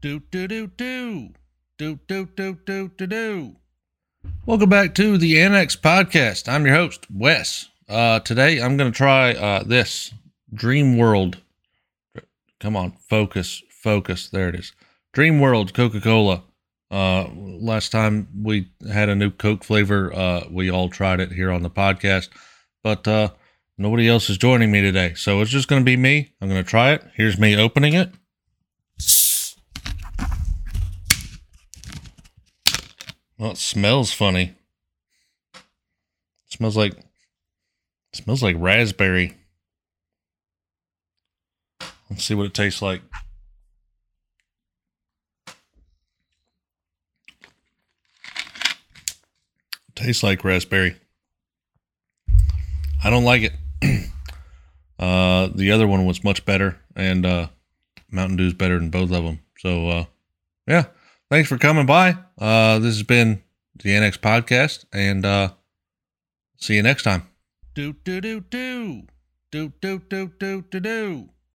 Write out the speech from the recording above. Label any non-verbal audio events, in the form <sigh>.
Do do do do. Do do do do do do. Welcome back to the Annex Podcast. I'm your host, Wes. Uh, today I'm going to try uh, this Dreamworld. Come on, focus, focus. There it is. Dreamworld Coca Cola. Uh, last time we had a new Coke flavor, uh, we all tried it here on the podcast, but uh, nobody else is joining me today. So it's just going to be me. I'm going to try it. Here's me opening it. Well, it smells funny. It smells like it smells like raspberry. Let's see what it tastes like. tastes like raspberry. I don't like it. <clears throat> uh, the other one was much better, and uh, Mountain Dew's better than both of them. So, uh, yeah, thanks for coming by. Uh, this has been the Annex Podcast, and uh, see you next time. Do do do do do do do do do do.